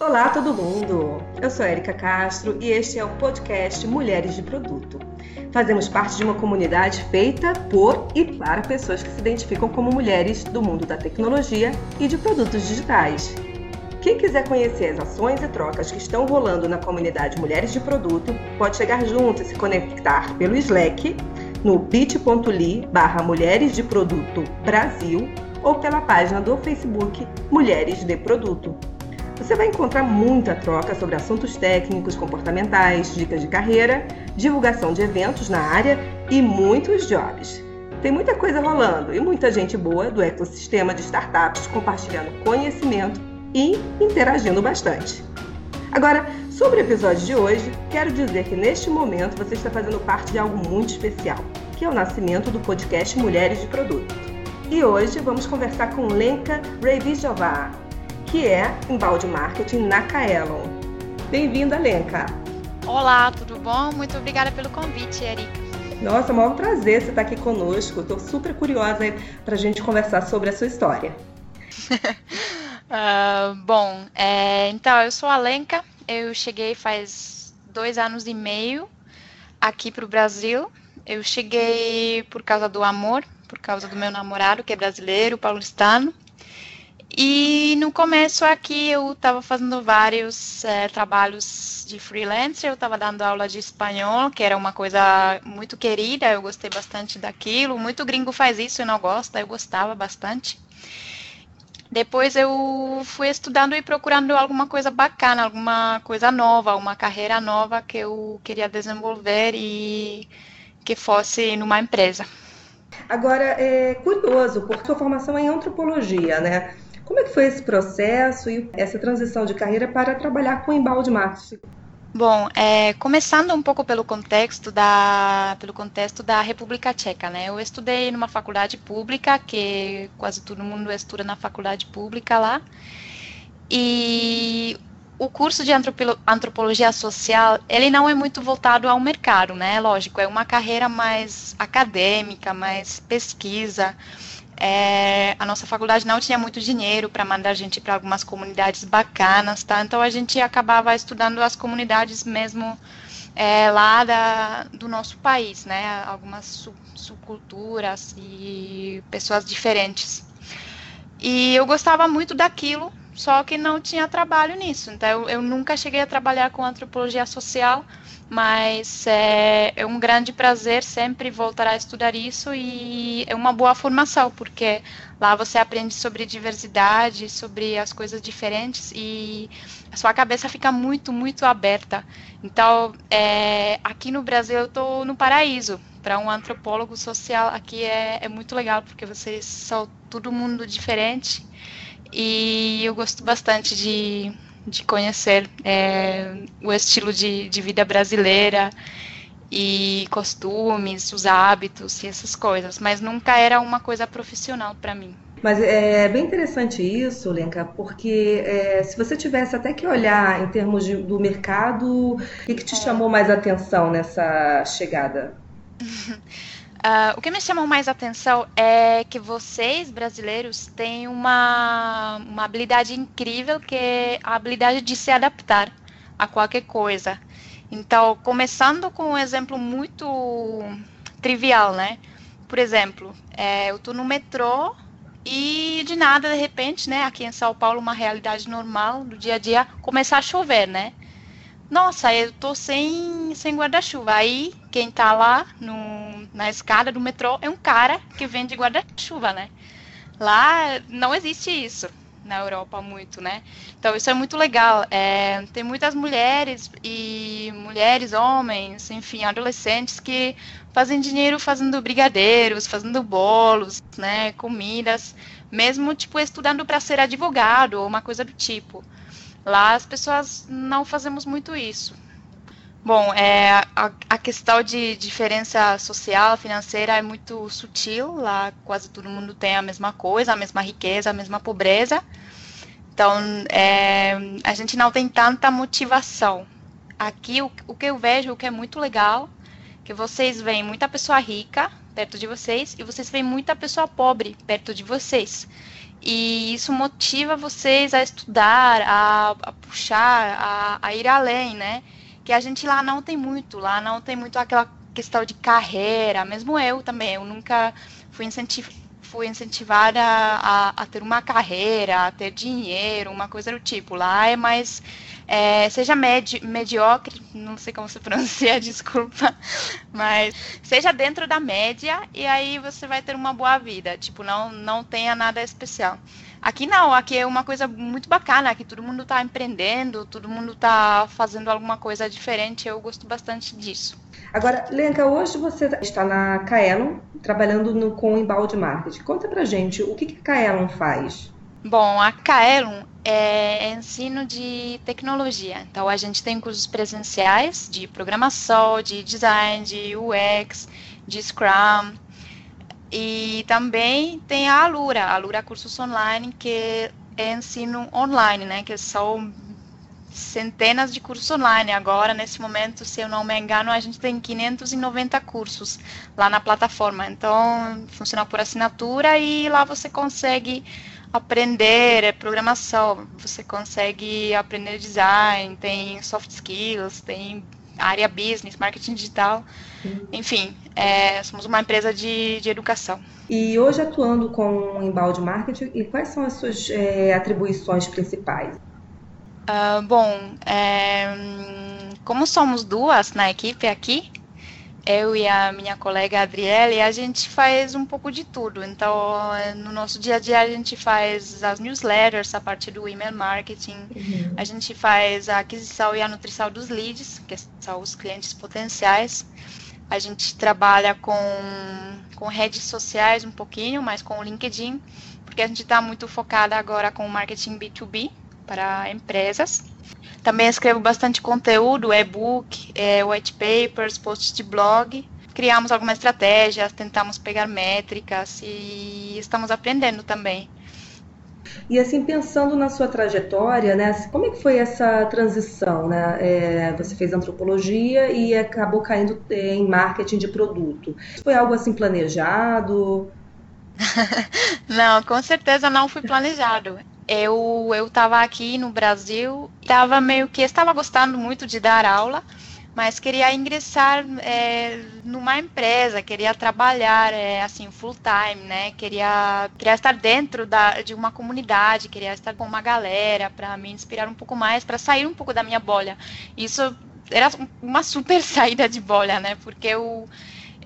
Olá, todo mundo! Eu sou Erika Castro e este é o podcast Mulheres de Produto. Fazemos parte de uma comunidade feita por e para pessoas que se identificam como mulheres do mundo da tecnologia e de produtos digitais. Quem quiser conhecer as ações e trocas que estão rolando na comunidade Mulheres de Produto, pode chegar junto e se conectar pelo Slack no bit.ly barra Mulheres de Produto Brasil ou pela página do Facebook Mulheres de Produto. Você vai encontrar muita troca sobre assuntos técnicos, comportamentais, dicas de carreira, divulgação de eventos na área e muitos jobs. Tem muita coisa rolando e muita gente boa do ecossistema de startups compartilhando conhecimento e interagindo bastante. Agora, sobre o episódio de hoje, quero dizer que neste momento você está fazendo parte de algo muito especial, que é o nascimento do podcast Mulheres de Produto. E hoje vamos conversar com Lenka Revijová, que é embalde marketing na Kaelon. Bem-vinda, Lenka! Olá, tudo bom? Muito obrigada pelo convite, Erika. Nossa, é maior prazer você estar aqui conosco. Estou super curiosa para a gente conversar sobre a sua história. uh, bom, é, então eu sou a Lenka. Eu cheguei faz dois anos e meio aqui para o Brasil. Eu cheguei por causa do amor, por causa do meu namorado, que é brasileiro, paulistano. E no começo aqui eu estava fazendo vários é, trabalhos de freelancer, eu estava dando aula de espanhol, que era uma coisa muito querida, eu gostei bastante daquilo. Muito gringo faz isso e não gosta, eu gostava bastante. Depois eu fui estudando e procurando alguma coisa bacana, alguma coisa nova, uma carreira nova que eu queria desenvolver e que fosse numa empresa. Agora, é curioso, porque sua formação é em antropologia, né? Como é que foi esse processo e essa transição de carreira para trabalhar com embalde marketing? Bom, é, começando um pouco pelo contexto da pelo contexto da República Tcheca, né? Eu estudei numa faculdade pública, que quase todo mundo estuda na faculdade pública lá. E o curso de antropologia social, ele não é muito voltado ao mercado, né? Lógico, é uma carreira mais acadêmica, mais pesquisa. É, a nossa faculdade não tinha muito dinheiro para mandar a gente para algumas comunidades bacanas, tá? Então a gente acabava estudando as comunidades mesmo é, lá da, do nosso país, né? Algumas sub, subculturas e pessoas diferentes. E eu gostava muito daquilo, só que não tinha trabalho nisso. Então eu, eu nunca cheguei a trabalhar com antropologia social mas é, é, um grande prazer sempre voltar a estudar isso e é uma boa formação, porque lá você aprende sobre diversidade, sobre as coisas diferentes e a sua cabeça fica muito, muito aberta. Então, é, aqui no Brasil eu estou no paraíso. Para um antropólogo social aqui é, é muito legal, porque vocês são todo mundo diferente e eu gosto bastante de de conhecer é, o estilo de, de vida brasileira e costumes, os hábitos e essas coisas, mas nunca era uma coisa profissional para mim. Mas é bem interessante isso, Lenka, porque é, se você tivesse até que olhar em termos de, do mercado, o que, que te é. chamou mais atenção nessa chegada? Uh, o que me chamou mais atenção é que vocês, brasileiros, têm uma, uma habilidade incrível que é a habilidade de se adaptar a qualquer coisa. Então, começando com um exemplo muito trivial, né? Por exemplo, é, eu estou no metrô e de nada, de repente, né? Aqui em São Paulo, uma realidade normal do dia a dia, começar a chover, né? Nossa, eu tô sem, sem guarda-chuva. Aí, quem tá lá no, na escada do metrô é um cara que vende guarda-chuva, né? Lá não existe isso na Europa muito, né? Então isso é muito legal. É, tem muitas mulheres e mulheres, homens, enfim, adolescentes que fazem dinheiro fazendo brigadeiros, fazendo bolos, né? Comidas, mesmo tipo estudando para ser advogado ou uma coisa do tipo. Lá as pessoas não fazemos muito isso. Bom, é, a, a, questão de diferença social, financeira é muito sutil. Lá quase todo mundo tem a mesma coisa, a mesma riqueza, a mesma pobreza. Então, é, a gente não tem tanta motivação. Aqui, o, o que eu vejo, o que é muito legal, que vocês veem muita pessoa rica perto de vocês e vocês veem muita pessoa pobre perto de vocês. E isso motiva vocês a estudar, a, a puxar, a, a, ir além, né? Que a gente lá não tem muito, lá não tem muito aquela questão de carreira, mesmo eu também, eu nunca fui incentivada fui incentivada a, a, ter uma carreira, a ter dinheiro, uma coisa do tipo. Lá é mais. É, seja medi mediocre, não sei como se pronuncia, desculpa, mas seja dentro da média e aí você vai ter uma boa vida. Tipo, não, não tenha nada especial. Aqui não, aqui é uma coisa muito bacana, aqui todo mundo está empreendendo, todo mundo está fazendo alguma coisa diferente, eu gosto bastante disso. Agora, Lenka, hoje você está na Kaelon, trabalhando no, com embalde marketing. Conta pra gente, o que, que a Kaelon faz? Bom, a Kaelon é ensino de tecnologia. Então, a gente tem cursos presenciais de programação, de design, de UX, de Scrum. E também tem a Alura, a Alura Cursos Online, que é ensino online, né? Que são centenas de cursos online. Agora, nesse momento, se eu não me engano, a gente tem 590 cursos lá na plataforma. Então, funciona por assinatura e lá você consegue aprender programação, você consegue aprender design, tem soft skills, tem área business, marketing digital. Enfim, é, somos uma empresa de, de educação. E hoje atuando com embalde marketing, e quais são as suas é, atribuições principais? Uh, bom, é, como somos duas na equipe aqui, eu e a minha colega Adriele, a gente faz um pouco de tudo. Então, no nosso dia a dia, a gente faz as newsletters a partir do email marketing, uhum. a gente faz a aquisição e a nutrição dos leads, que são os clientes potenciais. A gente trabalha com, com redes sociais um pouquinho, mas com o LinkedIn, porque a gente está muito focada agora com o marketing B2B, para empresas. Também escrevo bastante conteúdo, e-book, é, white papers, posts de blog. Criamos algumas estratégias, tentamos pegar métricas e estamos aprendendo também. E assim, pensando na sua trajetória, né, como é que foi essa transição? Né? É, você fez antropologia e acabou caindo é, em marketing de produto. Foi algo assim planejado? não, com certeza não foi planejado eu eu estava aqui no Brasil, estava meio que estava gostando muito de dar aula, mas queria ingressar é, numa empresa, queria trabalhar é, assim full time, né? Queria queria estar dentro da, de uma comunidade, queria estar com uma galera para me inspirar um pouco mais, para sair um pouco da minha bolha. Isso era uma super saída de bolha, né? Porque eu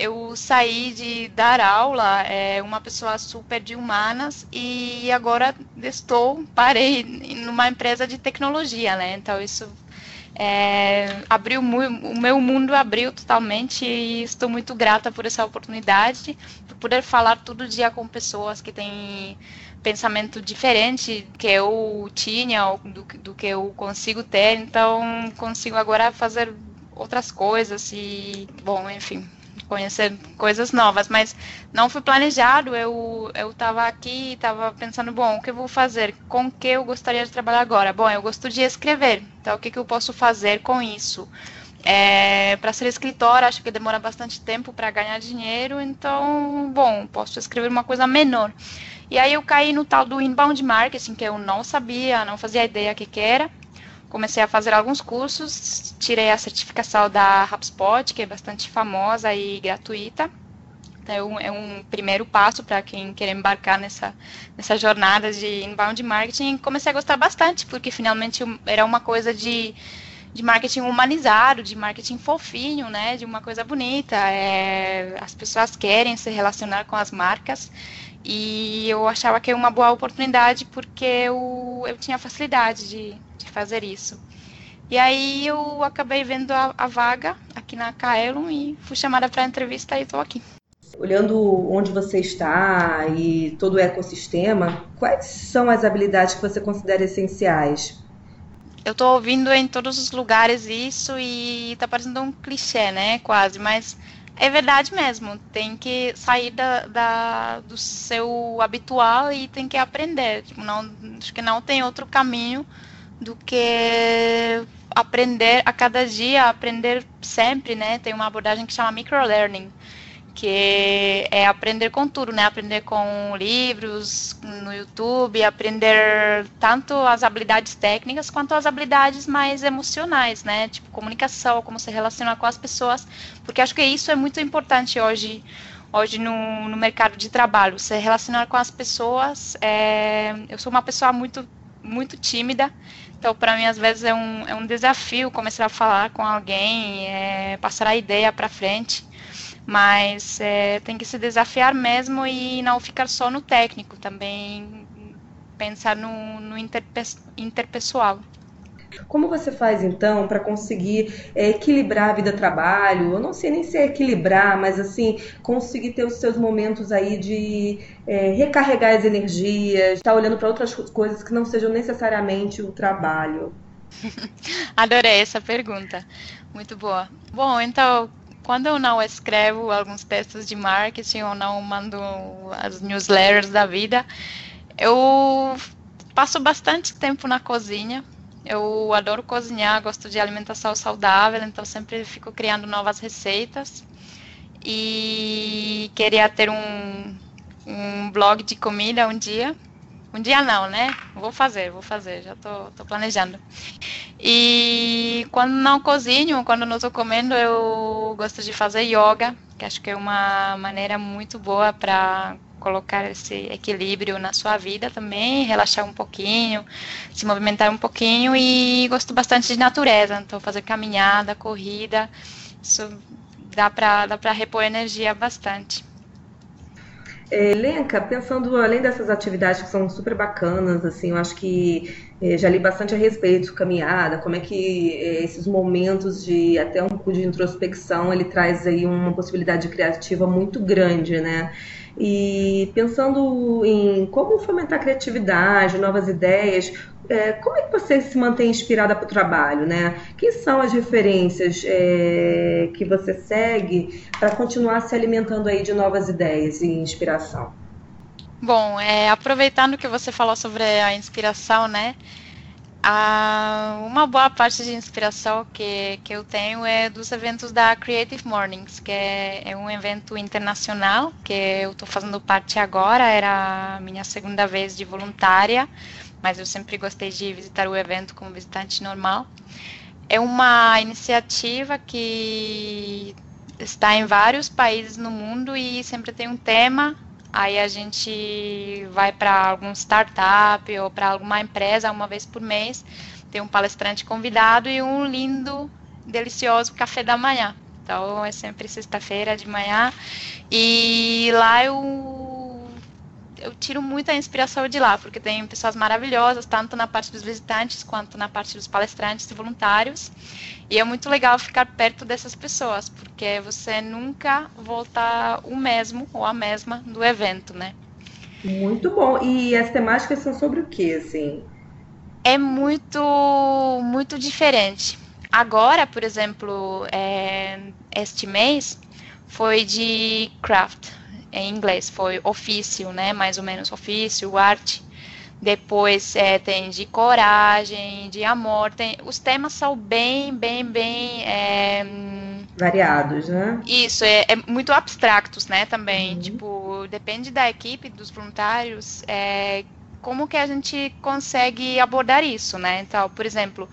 eu saí de dar aula, é, uma pessoa super de humanas, e agora estou, parei numa empresa de tecnologia, né? Então isso é, abriu o meu mundo abriu totalmente e estou muito grata por essa oportunidade, por poder falar todo dia com pessoas que têm pensamento diferente que eu tinha do, do que eu consigo ter, então consigo agora fazer outras coisas e bom, enfim, conhecer coisas novas, mas não foi planejado. Eu eu estava aqui, estava pensando, bom, o que eu vou fazer? Com que eu gostaria de trabalhar agora? Bom, eu gosto de escrever. Então, o que, que eu posso fazer com isso? É, para ser escritora, acho que demora bastante tempo para ganhar dinheiro, então, bom, posso escrever uma coisa menor. E aí eu caí no tal do inbound marketing, que eu não sabia, não fazia ideia o que, que era comecei a fazer alguns cursos, tirei a certificação da HubSpot, que é bastante famosa e gratuita. Então, é um primeiro passo para quem quer embarcar nessa, nessa jornada de inbound marketing. Comecei a gostar bastante, porque finalmente era uma coisa de, de marketing humanizado, de marketing fofinho, né? De uma coisa bonita. É, as pessoas querem se relacionar com as marcas. E eu achava que era uma boa oportunidade porque eu, eu tinha facilidade de, de fazer isso. E aí eu acabei vendo a, a vaga aqui na Kaelon e fui chamada para a entrevista e estou aqui. Olhando onde você está e todo o ecossistema, quais são as habilidades que você considera essenciais? Eu estou ouvindo em todos os lugares isso e está parecendo um clichê, né? Quase, mas é verdade mesmo. Tem que sair da, da, do seu habitual e tem que aprender. Tipo, não, acho que não tem outro caminho do que aprender a cada dia, aprender sempre, né? Tem uma abordagem que chama microlearning, que é aprender com tudo, né? Aprender com livros no YouTube, aprender tanto as habilidades técnicas quanto as habilidades mais emocionais, né? Tipo comunicação, como se relacionar com as pessoas, porque acho que isso é muito importante hoje, hoje no, no mercado de trabalho, se relacionar com as pessoas. É... eu sou uma pessoa muito muito tímida, então para mim às vezes é um, é um desafio começar a falar com alguém, é, passar a ideia para frente mas é, tem que se desafiar mesmo e não ficar só no técnico, também pensar no, no interpe interpessoal. Como você faz então para conseguir é, equilibrar a vida-trabalho? Eu não sei nem se é equilibrar, mas assim, conseguir ter os seus momentos aí de é, recarregar as energias, estar tá olhando para outras coisas que não sejam necessariamente o trabalho. Adorei essa pergunta. Muito boa. Bom, então, quando eu não escrevo alguns textos de marketing ou não mando as newsletters da vida, eu passo bastante tempo na cozinha. Eu adoro cozinhar, gosto de alimentação saudável, então sempre fico criando novas receitas. E queria ter um, um blog de comida um dia. Um dia não, né? Vou fazer, vou fazer, já tô, tô planejando. E quando não cozinho, quando não estou comendo, eu gosto de fazer yoga, que acho que é uma maneira muito boa para colocar esse equilíbrio na sua vida também, relaxar um pouquinho, se movimentar um pouquinho e gosto bastante de natureza, então fazer caminhada, corrida, isso dá para dá para repor energia bastante. É, Lenca, pensando além dessas atividades que são super bacanas, assim, eu acho que é, já li bastante a respeito, caminhada, como é que é, esses momentos de até um pouco de introspecção ele traz aí uma possibilidade criativa muito grande, né? E pensando em como fomentar a criatividade, novas ideias, é, como é que você se mantém inspirada para o trabalho, né? Quem são as referências é, que você segue para continuar se alimentando aí de novas ideias e inspiração? Bom, é, aproveitando que você falou sobre a inspiração, né? A, uma boa parte de inspiração que, que eu tenho é dos eventos da Creative Mornings, que é, é um evento internacional que eu estou fazendo parte agora, era a minha segunda vez de voluntária, mas eu sempre gostei de visitar o evento como visitante normal. É uma iniciativa que está em vários países no mundo e sempre tem um tema Aí a gente vai para algum startup ou para alguma empresa uma vez por mês, tem um palestrante convidado e um lindo, delicioso café da manhã. Então é sempre sexta-feira de manhã e lá eu eu tiro muita inspiração de lá, porque tem pessoas maravilhosas, tanto na parte dos visitantes quanto na parte dos palestrantes e voluntários. E é muito legal ficar perto dessas pessoas, porque você nunca volta o mesmo ou a mesma do evento, né? Muito bom. E as temáticas são sobre o que, assim? É muito, muito diferente. Agora, por exemplo, é, este mês foi de craft, em inglês, foi ofício, né? Mais ou menos ofício, arte. Depois é, tem de coragem, de amor. Tem, os temas são bem, bem, bem. É, Variados, né? Isso, é, é, muito abstractos, né? Também. Uhum. Tipo, depende da equipe, dos voluntários, é, como que a gente consegue abordar isso, né? Então, por exemplo,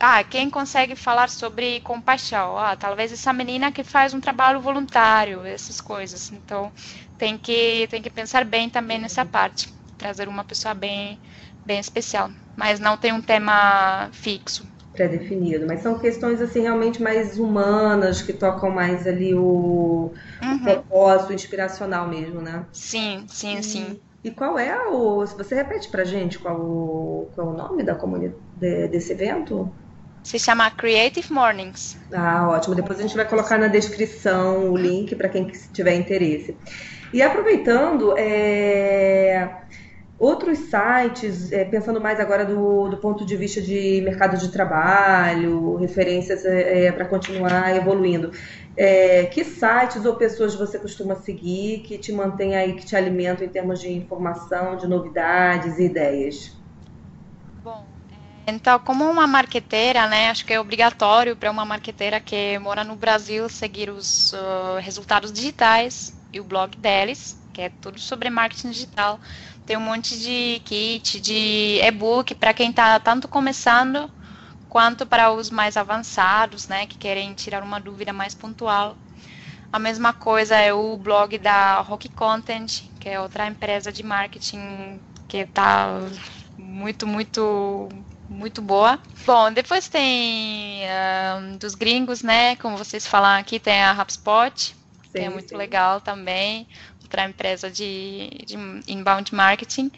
ah, quem consegue falar sobre compaixão? Ah, talvez essa menina que faz um trabalho voluntário, essas coisas. Então, tem que, tem que pensar bem também nessa parte, trazer uma pessoa bem, bem especial, mas não tem um tema fixo. Pré-definido, mas são questões assim realmente mais humanas, que tocam mais ali o, uhum. o propósito inspiracional mesmo, né? Sim, sim, e, sim. E qual é o. Se você repete pra gente qual o, qual é o nome da comunidade desse evento? Se chama Creative Mornings. Ah, ótimo. Depois a gente vai colocar na descrição o link para quem tiver interesse. E aproveitando, é, outros sites, é, pensando mais agora do, do, ponto de vista de mercado de trabalho, referências é, é para continuar evoluindo. É, que sites ou pessoas você costuma seguir que te mantém aí, que te alimentam em termos de informação, de novidades e ideias? Bom, Então, como uma marqueteira, né, acho que é obrigatório para uma marqueteira que mora no Brasil seguir os uh, resultados digitais e o blog deles, que é tudo sobre marketing digital. Tem um monte de kit, de e-book para quem está tanto começando quanto para os mais avançados, né, que querem tirar uma dúvida mais pontual. A mesma coisa é o blog da Rock Content, que é outra empresa de marketing que está muito, muito, muito boa. Bom, depois tem um, dos gringos, né? Como vocês falaram aqui, tem a HubSpot, que é muito sim. legal também, outra empresa de, de inbound marketing.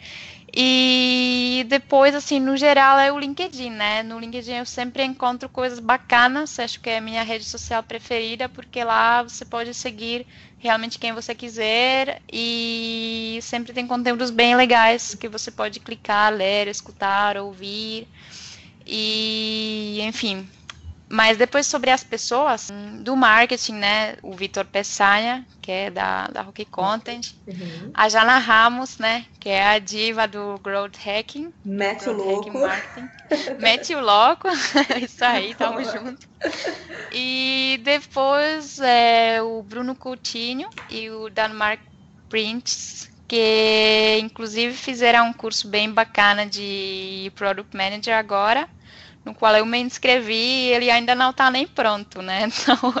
E depois, assim, no geral é o LinkedIn, né? No LinkedIn eu sempre encontro coisas bacanas, acho que é a minha rede social preferida, porque lá você pode seguir realmente quem você quiser e sempre tem conteúdos bem legais que você pode clicar, ler, escutar, ouvir. E, enfim, mas depois sobre as pessoas do marketing, né? O Vitor Peçanha, que é da, da Rocky Content. Uhum. A Jana Ramos, né? Que é a diva do Growth Hacking. Mete o louco. Mete o louco. Isso aí, tamo junto. E depois é, o Bruno Coutinho e o Danmark Prints, que inclusive fizeram um curso bem bacana de Product Manager agora no qual eu me inscrevi e ele ainda não está nem pronto, né? Então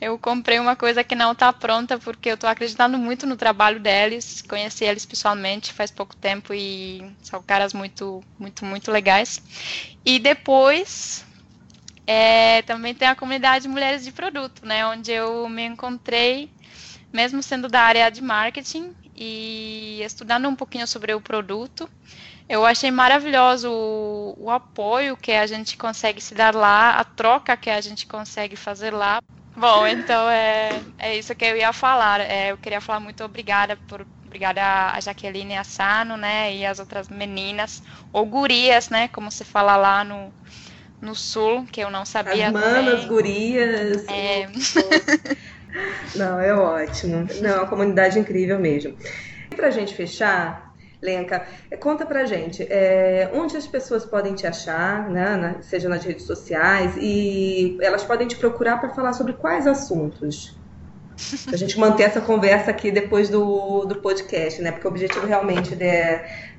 eu, eu, comprei uma coisa que não está pronta porque eu estou acreditando muito no trabalho deles, conheci eles pessoalmente faz pouco tempo e são caras muito, muito, muito legais. E depois é, também tem a comunidade Mulheres de Produto, né? Onde eu me encontrei, mesmo sendo da área de marketing e estudando um pouquinho sobre o produto. Eu achei maravilhoso o, o, apoio que a gente consegue se dar lá, a troca que a gente consegue fazer lá. Bom, então é, é isso que eu ia falar. É, eu queria falar muito obrigada por obrigada a Jaqueline Assano, né, e as outras meninas, ou gurias, né, como se fala lá no, no sul, que eu não sabia. As manas, gurias. É... Não, é ótimo. Não, a comunidade é incrível mesmo. E pra gente fechar, Lenca, é, conta pra gente é, onde as pessoas podem te achar, né, na, seja nas redes sociais, e elas podem te procurar para falar sobre quais assuntos. A gente manter essa conversa aqui depois do, do podcast, né? Porque o objetivo realmente de,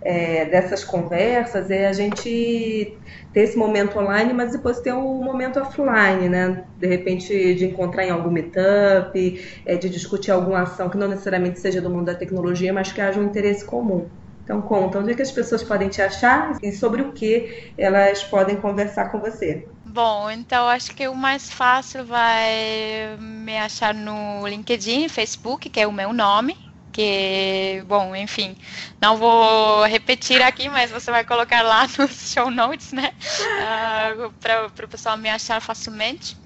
é, dessas conversas é a gente ter esse momento online, mas depois ter um momento offline, né? De repente de encontrar em algum meetup, é, de discutir alguma ação que não necessariamente seja do mundo da tecnologia, mas que haja um interesse comum. Então conta, onde é que as pessoas podem te achar e sobre o que elas podem conversar com você. Bom, então acho que o mais fácil vai me achar no LinkedIn, Facebook, que é o meu nome, que, bom, enfim, não vou repetir aqui, mas você vai colocar lá nos show notes, né? Uh, ah, para o pessoal me achar facilmente.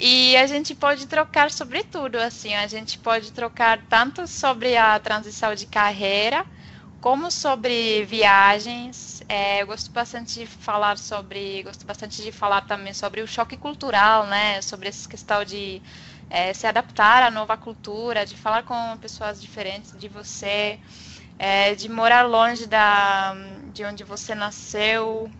E a gente pode trocar sobre tudo, assim, a gente pode trocar tanto sobre a transição de carreira, como sobre viagens, é, eu gosto bastante de falar sobre, gosto bastante de falar também sobre o choque cultural, né? Sobre essa questão de é, se adaptar à nova cultura, de falar com pessoas diferentes de você, é, de morar longe da, de onde você nasceu.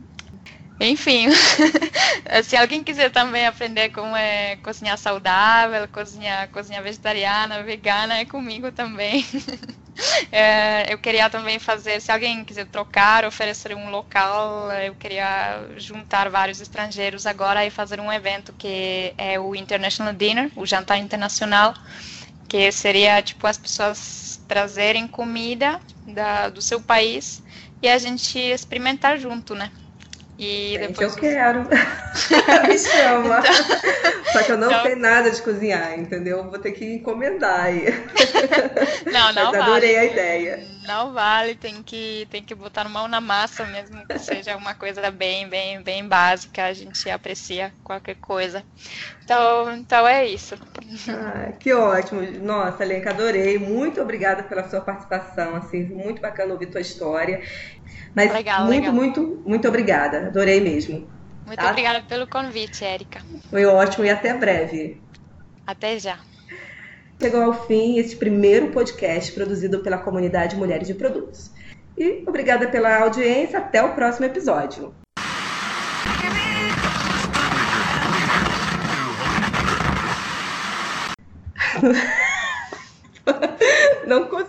Enfim, se alguém quiser também aprender como é cozinhar saudável, cozinhar, cozinhar vegetariana, vegana, é comigo também. É, eu queria também fazer, se alguém quiser trocar, oferecer um local, eu queria juntar vários estrangeiros agora e fazer um evento que é o International Dinner, o jantar internacional, que seria tipo as pessoas trazerem comida da, do seu país e a gente experimentar junto, né? E depois... eu quero. Me chama. Então... Só que eu não então... sei nada de cozinhar, entendeu? Vou ter que encomendar aí. Não, não Mas adorei vale. a ideia. Não vale, tem que, tem que botar mão na massa mesmo, que seja uma coisa bem, bem, bem básica, a gente aprecia qualquer coisa. Então, então é isso. Ah, que ótimo. Nossa, Lenka, adorei. Muito obrigada pela sua participação, assim, muito bacana ouvir tua história. Mas legal, muito, legal. muito, muito obrigada. Adorei mesmo. Muito tá? obrigada pelo convite, Érica. Foi ótimo e até breve. Até já. Chegou ao fim esse primeiro podcast produzido pela comunidade Mulheres de Produtos. E obrigada pela audiência. Até o próximo episódio.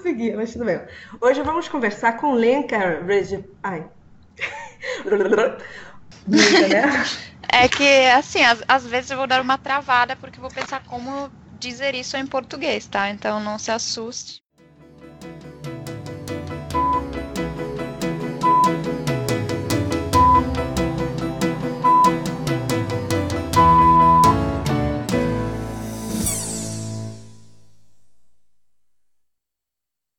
Não consegui, mas tudo bem. Hoje vamos conversar com Lenka Regi... Ai. né? É que, assim, às, às vezes eu vou dar uma travada porque vou pensar como dizer isso em português, tá? Então não se assuste.